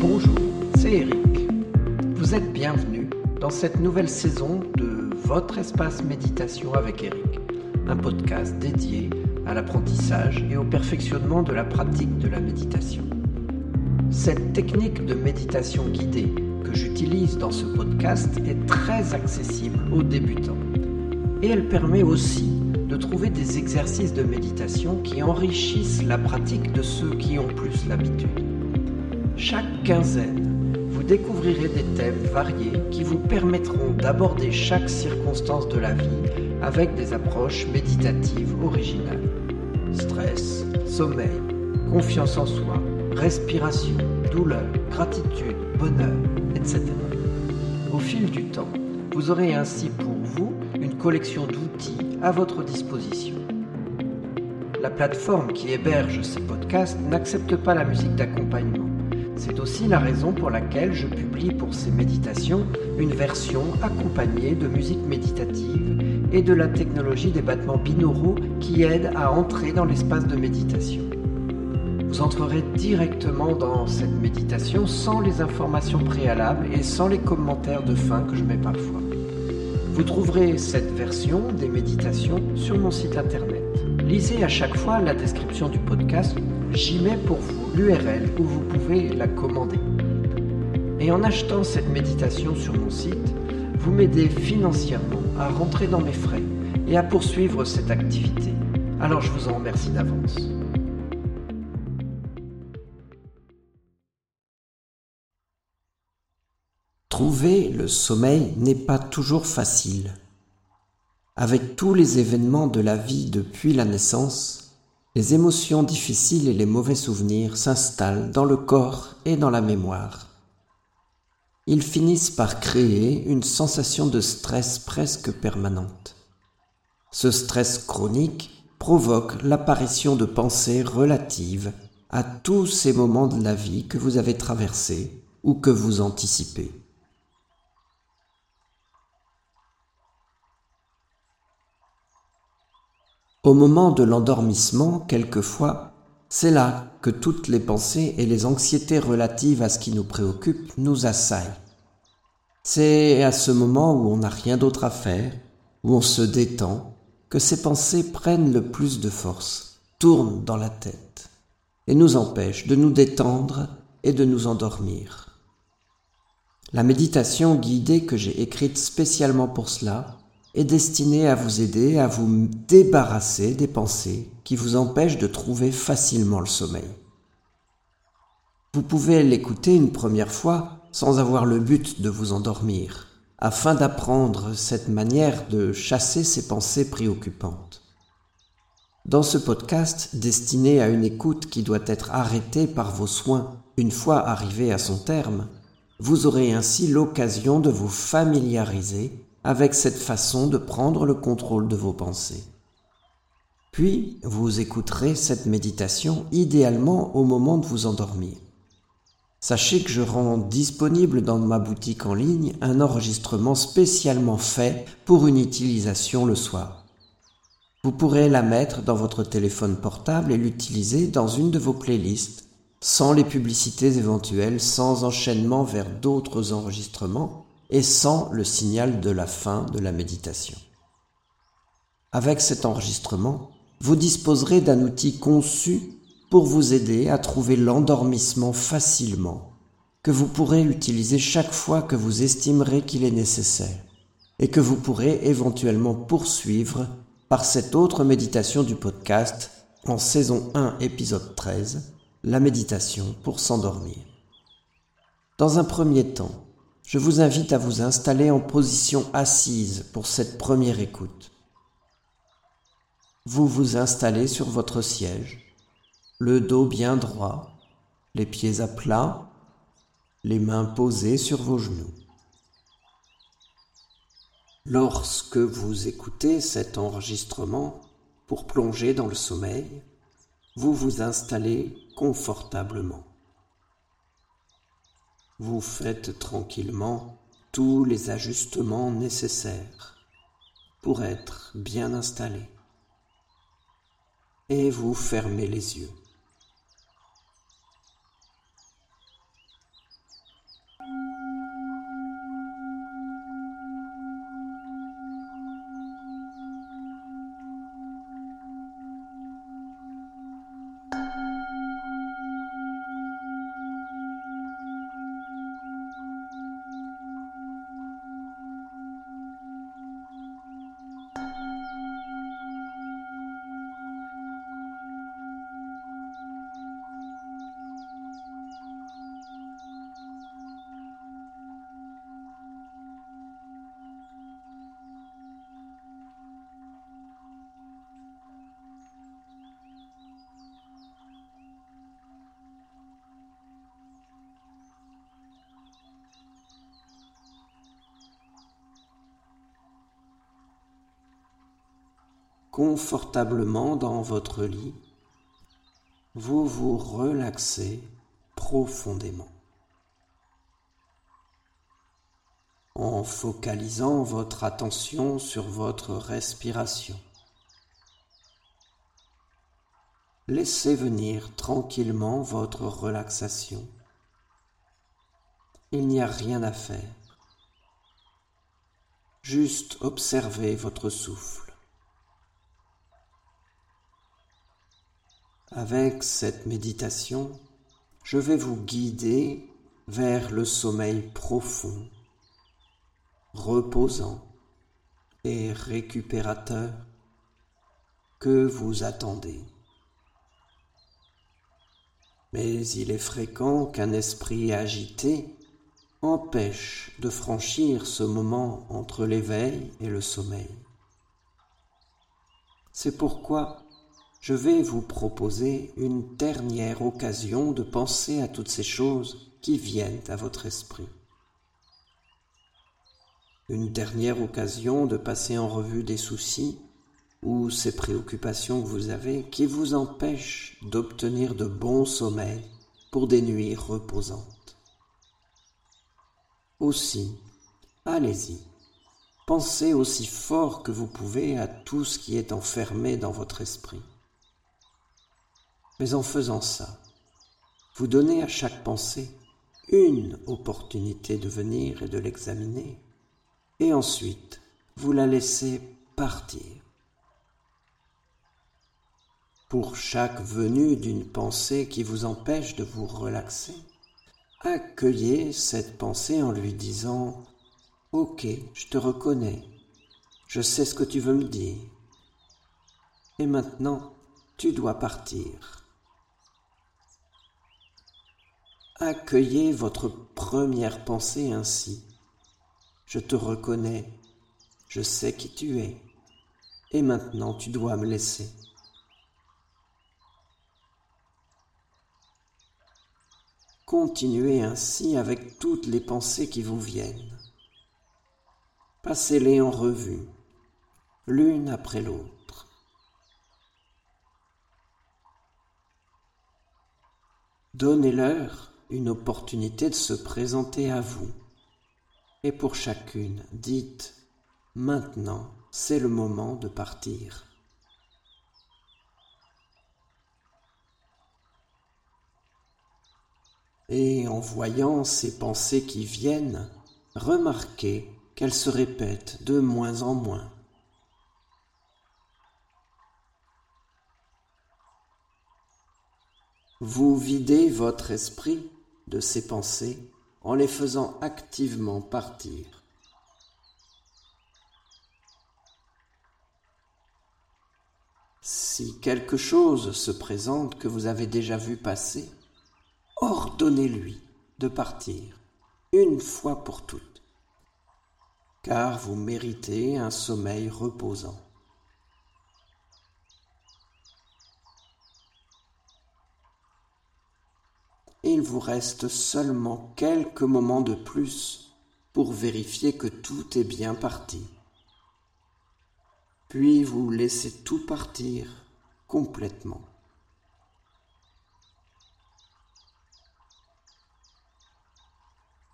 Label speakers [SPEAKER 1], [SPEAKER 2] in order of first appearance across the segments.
[SPEAKER 1] Bonjour, c'est Eric. Vous êtes bienvenue dans cette nouvelle saison de Votre espace méditation avec Eric, un podcast dédié à l'apprentissage et au perfectionnement de la pratique de la méditation. Cette technique de méditation guidée que j'utilise dans ce podcast est très accessible aux débutants et elle permet aussi de trouver des exercices de méditation qui enrichissent la pratique de ceux qui ont plus l'habitude. Chaque quinzaine, vous découvrirez des thèmes variés qui vous permettront d'aborder chaque circonstance de la vie avec des approches méditatives originales. Stress, sommeil, confiance en soi, respiration, douleur, gratitude, bonheur, etc. Au fil du temps, vous aurez ainsi pour vous une collection d'outils à votre disposition. La plateforme qui héberge ces podcasts n'accepte pas la musique d'accompagnement. C'est aussi la raison pour laquelle je publie pour ces méditations une version accompagnée de musique méditative et de la technologie des battements binauraux qui aide à entrer dans l'espace de méditation. Vous entrerez directement dans cette méditation sans les informations préalables et sans les commentaires de fin que je mets parfois. Vous trouverez cette version des méditations sur mon site internet. Lisez à chaque fois la description du podcast, j'y mets pour vous l'URL où vous pouvez la commander. Et en achetant cette méditation sur mon site, vous m'aidez financièrement à rentrer dans mes frais et à poursuivre cette activité. Alors je vous en remercie d'avance. Trouver le sommeil n'est pas toujours facile. Avec tous les événements de la vie depuis la naissance, les émotions difficiles et les mauvais souvenirs s'installent dans le corps et dans la mémoire. Ils finissent par créer une sensation de stress presque permanente. Ce stress chronique provoque l'apparition de pensées relatives à tous ces moments de la vie que vous avez traversés ou que vous anticipez. Au moment de l'endormissement, quelquefois, c'est là que toutes les pensées et les anxiétés relatives à ce qui nous préoccupe nous assaillent. C'est à ce moment où on n'a rien d'autre à faire, où on se détend, que ces pensées prennent le plus de force, tournent dans la tête, et nous empêchent de nous détendre et de nous endormir. La méditation guidée que j'ai écrite spécialement pour cela est destiné à vous aider à vous débarrasser des pensées qui vous empêchent de trouver facilement le sommeil. Vous pouvez l'écouter une première fois sans avoir le but de vous endormir, afin d'apprendre cette manière de chasser ces pensées préoccupantes. Dans ce podcast destiné à une écoute qui doit être arrêtée par vos soins une fois arrivé à son terme, vous aurez ainsi l'occasion de vous familiariser avec cette façon de prendre le contrôle de vos pensées. Puis, vous écouterez cette méditation idéalement au moment de vous endormir. Sachez que je rends disponible dans ma boutique en ligne un enregistrement spécialement fait pour une utilisation le soir. Vous pourrez la mettre dans votre téléphone portable et l'utiliser dans une de vos playlists, sans les publicités éventuelles, sans enchaînement vers d'autres enregistrements, et sans le signal de la fin de la méditation. Avec cet enregistrement, vous disposerez d'un outil conçu pour vous aider à trouver l'endormissement facilement, que vous pourrez utiliser chaque fois que vous estimerez qu'il est nécessaire, et que vous pourrez éventuellement poursuivre par cette autre méditation du podcast en saison 1 épisode 13, la méditation pour s'endormir. Dans un premier temps, je vous invite à vous installer en position assise pour cette première écoute. Vous vous installez sur votre siège, le dos bien droit, les pieds à plat, les mains posées sur vos genoux. Lorsque vous écoutez cet enregistrement pour plonger dans le sommeil, vous vous installez confortablement vous faites tranquillement tous les ajustements nécessaires pour être bien installé. Et vous fermez les yeux. Confortablement dans votre lit, vous vous relaxez profondément. En focalisant votre attention sur votre respiration. Laissez venir tranquillement votre relaxation. Il n'y a rien à faire. Juste observez votre souffle. Avec cette méditation, je vais vous guider vers le sommeil profond, reposant et récupérateur que vous attendez. Mais il est fréquent qu'un esprit agité empêche de franchir ce moment entre l'éveil et le sommeil. C'est pourquoi je vais vous proposer une dernière occasion de penser à toutes ces choses qui viennent à votre esprit. Une dernière occasion de passer en revue des soucis ou ces préoccupations que vous avez qui vous empêchent d'obtenir de bons sommeils pour des nuits reposantes. Aussi, allez-y, pensez aussi fort que vous pouvez à tout ce qui est enfermé dans votre esprit. Mais en faisant ça, vous donnez à chaque pensée une opportunité de venir et de l'examiner, et ensuite vous la laissez partir. Pour chaque venue d'une pensée qui vous empêche de vous relaxer, accueillez cette pensée en lui disant Ok, je te reconnais, je sais ce que tu veux me dire, et maintenant tu dois partir. Accueillez votre première pensée ainsi. Je te reconnais, je sais qui tu es, et maintenant tu dois me laisser. Continuez ainsi avec toutes les pensées qui vous viennent. Passez-les en revue, l'une après l'autre. Donnez-leur une opportunité de se présenter à vous. Et pour chacune, dites Maintenant, c'est le moment de partir. Et en voyant ces pensées qui viennent, remarquez qu'elles se répètent de moins en moins. Vous videz votre esprit de ces pensées en les faisant activement partir. Si quelque chose se présente que vous avez déjà vu passer, ordonnez-lui de partir une fois pour toutes, car vous méritez un sommeil reposant. Vous reste seulement quelques moments de plus pour vérifier que tout est bien parti. Puis vous laissez tout partir complètement.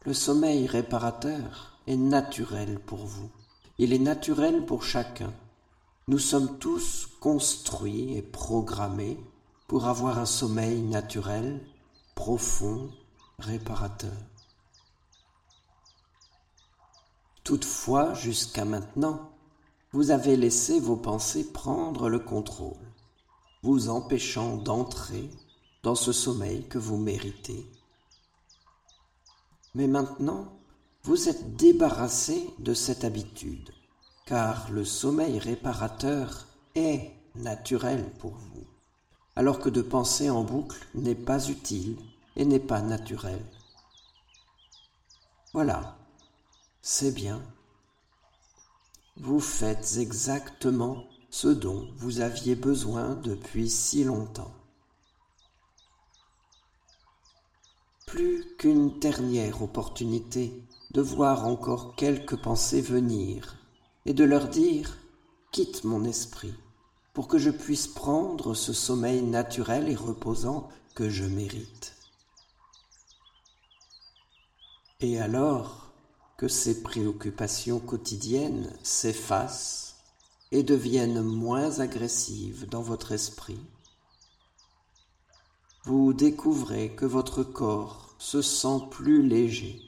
[SPEAKER 1] Le sommeil réparateur est naturel pour vous. Il est naturel pour chacun. Nous sommes tous construits et programmés pour avoir un sommeil naturel profond, réparateur. Toutefois, jusqu'à maintenant, vous avez laissé vos pensées prendre le contrôle, vous empêchant d'entrer dans ce sommeil que vous méritez. Mais maintenant, vous êtes débarrassé de cette habitude, car le sommeil réparateur est naturel pour vous alors que de penser en boucle n'est pas utile et n'est pas naturel. Voilà, c'est bien. Vous faites exactement ce dont vous aviez besoin depuis si longtemps. Plus qu'une dernière opportunité de voir encore quelques pensées venir et de leur dire quitte mon esprit, pour que je puisse prendre ce sommeil naturel et reposant que je mérite. Et alors que ces préoccupations quotidiennes s'effacent et deviennent moins agressives dans votre esprit, vous découvrez que votre corps se sent plus léger.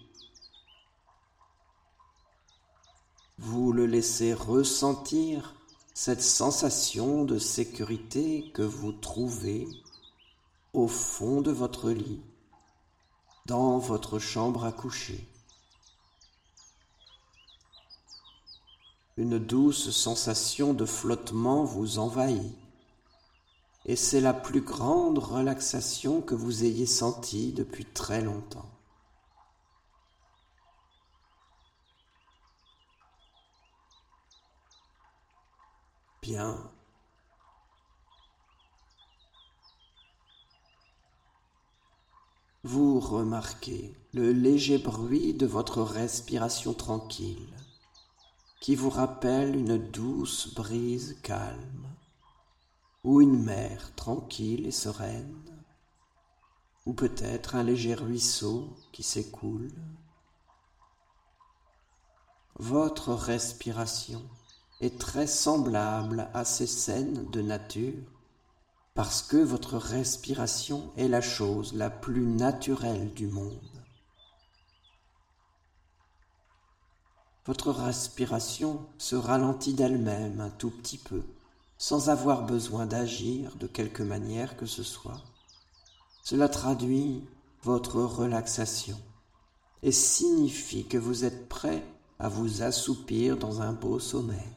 [SPEAKER 1] Vous le laissez ressentir cette sensation de sécurité que vous trouvez au fond de votre lit, dans votre chambre à coucher. Une douce sensation de flottement vous envahit, et c'est la plus grande relaxation que vous ayez sentie depuis très longtemps. Bien. Vous remarquez le léger bruit de votre respiration tranquille qui vous rappelle une douce brise calme ou une mer tranquille et sereine ou peut-être un léger ruisseau qui s'écoule. Votre respiration est très semblable à ces scènes de nature parce que votre respiration est la chose la plus naturelle du monde. Votre respiration se ralentit d'elle-même un tout petit peu, sans avoir besoin d'agir de quelque manière que ce soit. Cela traduit votre relaxation et signifie que vous êtes prêt à vous assoupir dans un beau sommeil.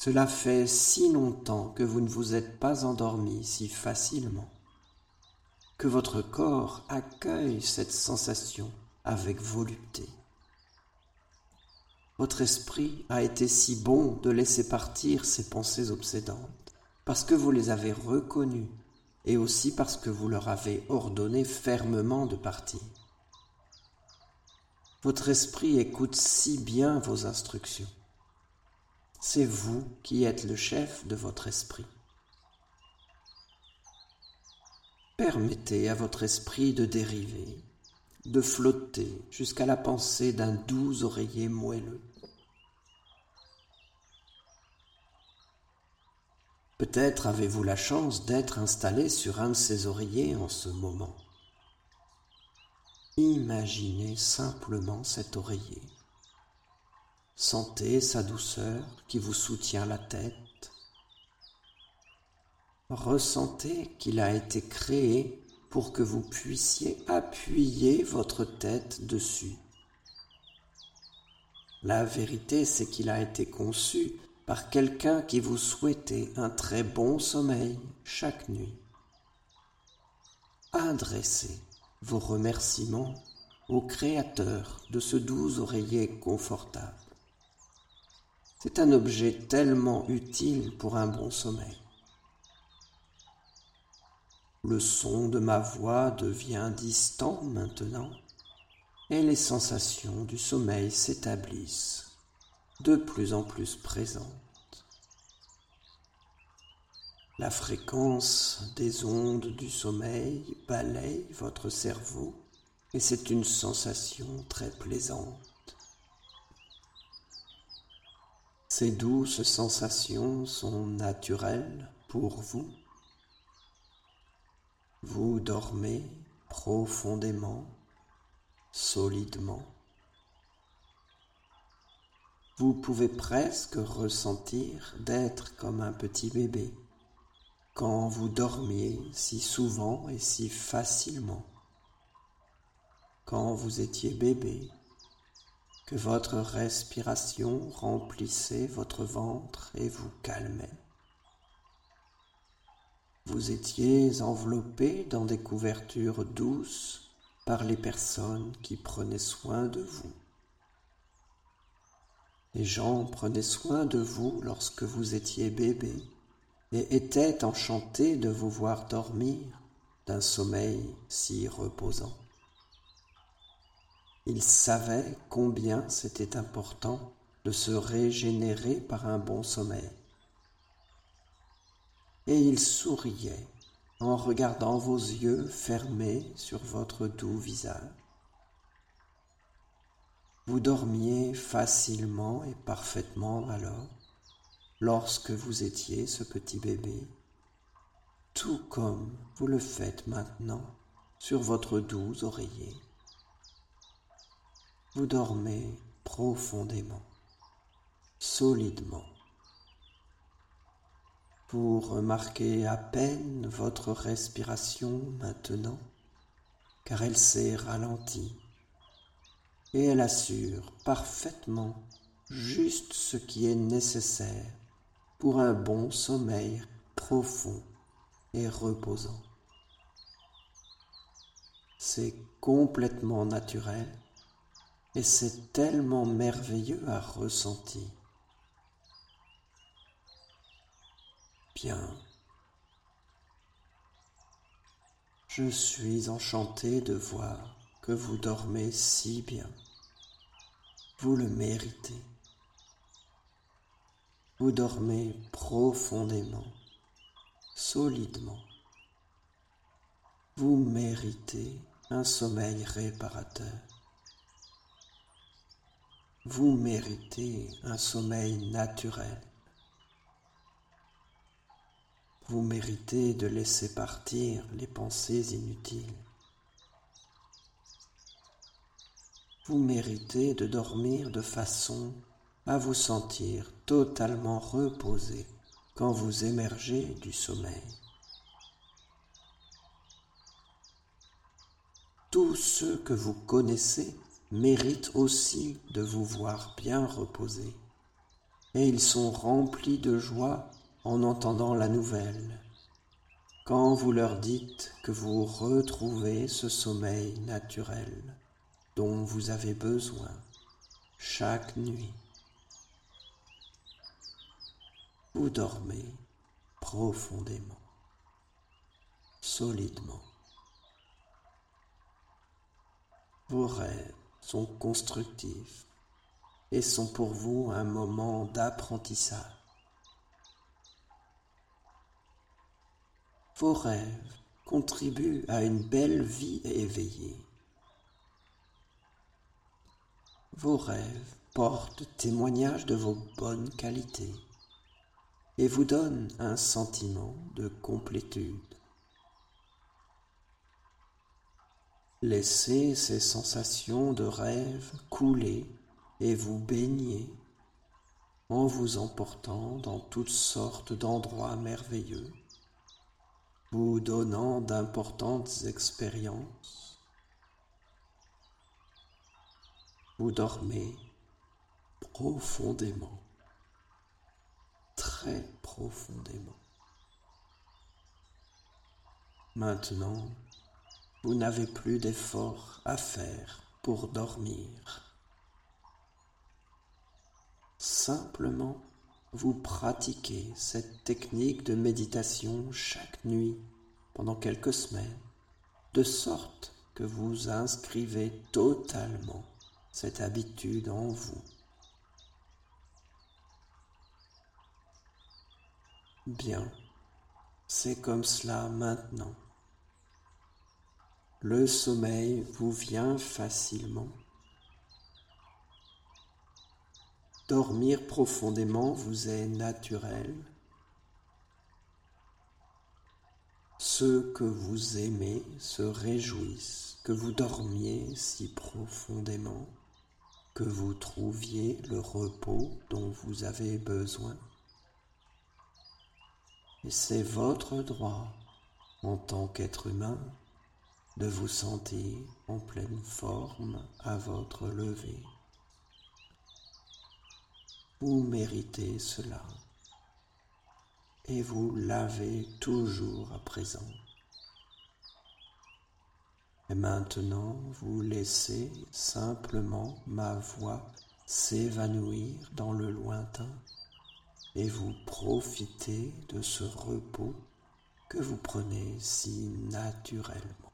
[SPEAKER 1] Cela fait si longtemps que vous ne vous êtes pas endormi si facilement, que votre corps accueille cette sensation avec volupté. Votre esprit a été si bon de laisser partir ces pensées obsédantes, parce que vous les avez reconnues, et aussi parce que vous leur avez ordonné fermement de partir. Votre esprit écoute si bien vos instructions c'est vous qui êtes le chef de votre esprit. Permettez à votre esprit de dériver, de flotter jusqu'à la pensée d'un doux oreiller moelleux. Peut-être avez-vous la chance d'être installé sur un de ces oreillers en ce moment. Imaginez simplement cet oreiller. Sentez sa douceur qui vous soutient la tête. Ressentez qu'il a été créé pour que vous puissiez appuyer votre tête dessus. La vérité, c'est qu'il a été conçu par quelqu'un qui vous souhaitait un très bon sommeil chaque nuit. Adressez vos remerciements au Créateur de ce doux oreiller confortable. C'est un objet tellement utile pour un bon sommeil. Le son de ma voix devient distant maintenant et les sensations du sommeil s'établissent de plus en plus présentes. La fréquence des ondes du sommeil balaye votre cerveau et c'est une sensation très plaisante. Ces douces sensations sont naturelles pour vous. Vous dormez profondément, solidement. Vous pouvez presque ressentir d'être comme un petit bébé quand vous dormiez si souvent et si facilement. Quand vous étiez bébé, que votre respiration remplissait votre ventre et vous calmait. Vous étiez enveloppé dans des couvertures douces par les personnes qui prenaient soin de vous. Les gens prenaient soin de vous lorsque vous étiez bébé et étaient enchantés de vous voir dormir d'un sommeil si reposant. Il savait combien c'était important de se régénérer par un bon sommeil. Et il souriait en regardant vos yeux fermés sur votre doux visage. Vous dormiez facilement et parfaitement alors, lorsque vous étiez ce petit bébé, tout comme vous le faites maintenant sur votre doux oreiller. Vous dormez profondément, solidement. Vous remarquez à peine votre respiration maintenant, car elle s'est ralentie et elle assure parfaitement juste ce qui est nécessaire pour un bon sommeil profond et reposant. C'est complètement naturel et c'est tellement merveilleux à ressentir. Bien. Je suis enchanté de voir que vous dormez si bien. Vous le méritez. Vous dormez profondément, solidement. Vous méritez un sommeil réparateur. Vous méritez un sommeil naturel. Vous méritez de laisser partir les pensées inutiles. Vous méritez de dormir de façon à vous sentir totalement reposé quand vous émergez du sommeil. Tous ceux que vous connaissez méritent aussi de vous voir bien reposé, et ils sont remplis de joie en entendant la nouvelle. Quand vous leur dites que vous retrouvez ce sommeil naturel dont vous avez besoin chaque nuit, vous dormez profondément, solidement. Vos rêves sont constructifs et sont pour vous un moment d'apprentissage. Vos rêves contribuent à une belle vie éveillée. Vos rêves portent témoignage de vos bonnes qualités et vous donnent un sentiment de complétude. Laissez ces sensations de rêve couler et vous baigner en vous emportant dans toutes sortes d'endroits merveilleux, vous donnant d'importantes expériences. Vous dormez profondément, très profondément. Maintenant, vous n'avez plus d'efforts à faire pour dormir. Simplement, vous pratiquez cette technique de méditation chaque nuit pendant quelques semaines, de sorte que vous inscrivez totalement cette habitude en vous. Bien, c'est comme cela maintenant. Le sommeil vous vient facilement. Dormir profondément vous est naturel. Ceux que vous aimez se réjouissent que vous dormiez si profondément, que vous trouviez le repos dont vous avez besoin. Et c'est votre droit en tant qu'être humain de vous sentir en pleine forme à votre lever. Vous méritez cela et vous l'avez toujours à présent. Maintenant, vous laissez simplement ma voix s'évanouir dans le lointain et vous profitez de ce repos que vous prenez si naturellement.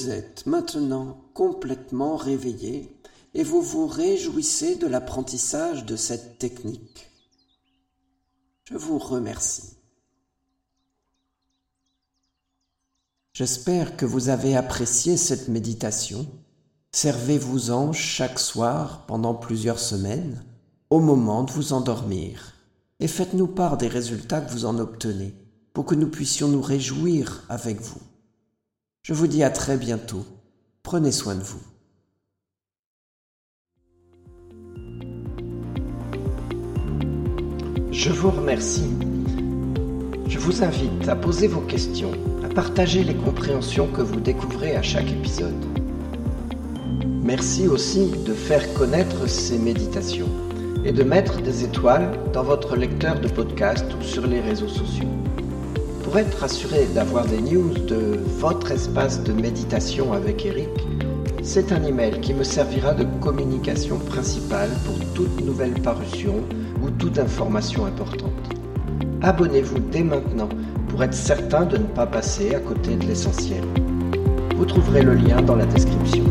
[SPEAKER 1] Vous êtes maintenant complètement réveillé et vous vous réjouissez de l'apprentissage de cette technique. Je vous remercie. J'espère que vous avez apprécié cette méditation. Servez-vous-en chaque soir pendant plusieurs semaines, au moment de vous endormir, et faites-nous part des résultats que vous en obtenez, pour que nous puissions nous réjouir avec vous. Je vous dis à très bientôt. Prenez soin de vous. Je vous remercie. Je vous invite à poser vos questions, à partager les compréhensions que vous découvrez à chaque épisode. Merci aussi de faire connaître ces méditations et de mettre des étoiles dans votre lecteur de podcast ou sur les réseaux sociaux. Pour être assuré d'avoir des news de votre espace de méditation avec Eric, c'est un email qui me servira de communication principale pour toute nouvelle parution ou toute information importante. Abonnez-vous dès maintenant pour être certain de ne pas passer à côté de l'essentiel. Vous trouverez le lien dans la description.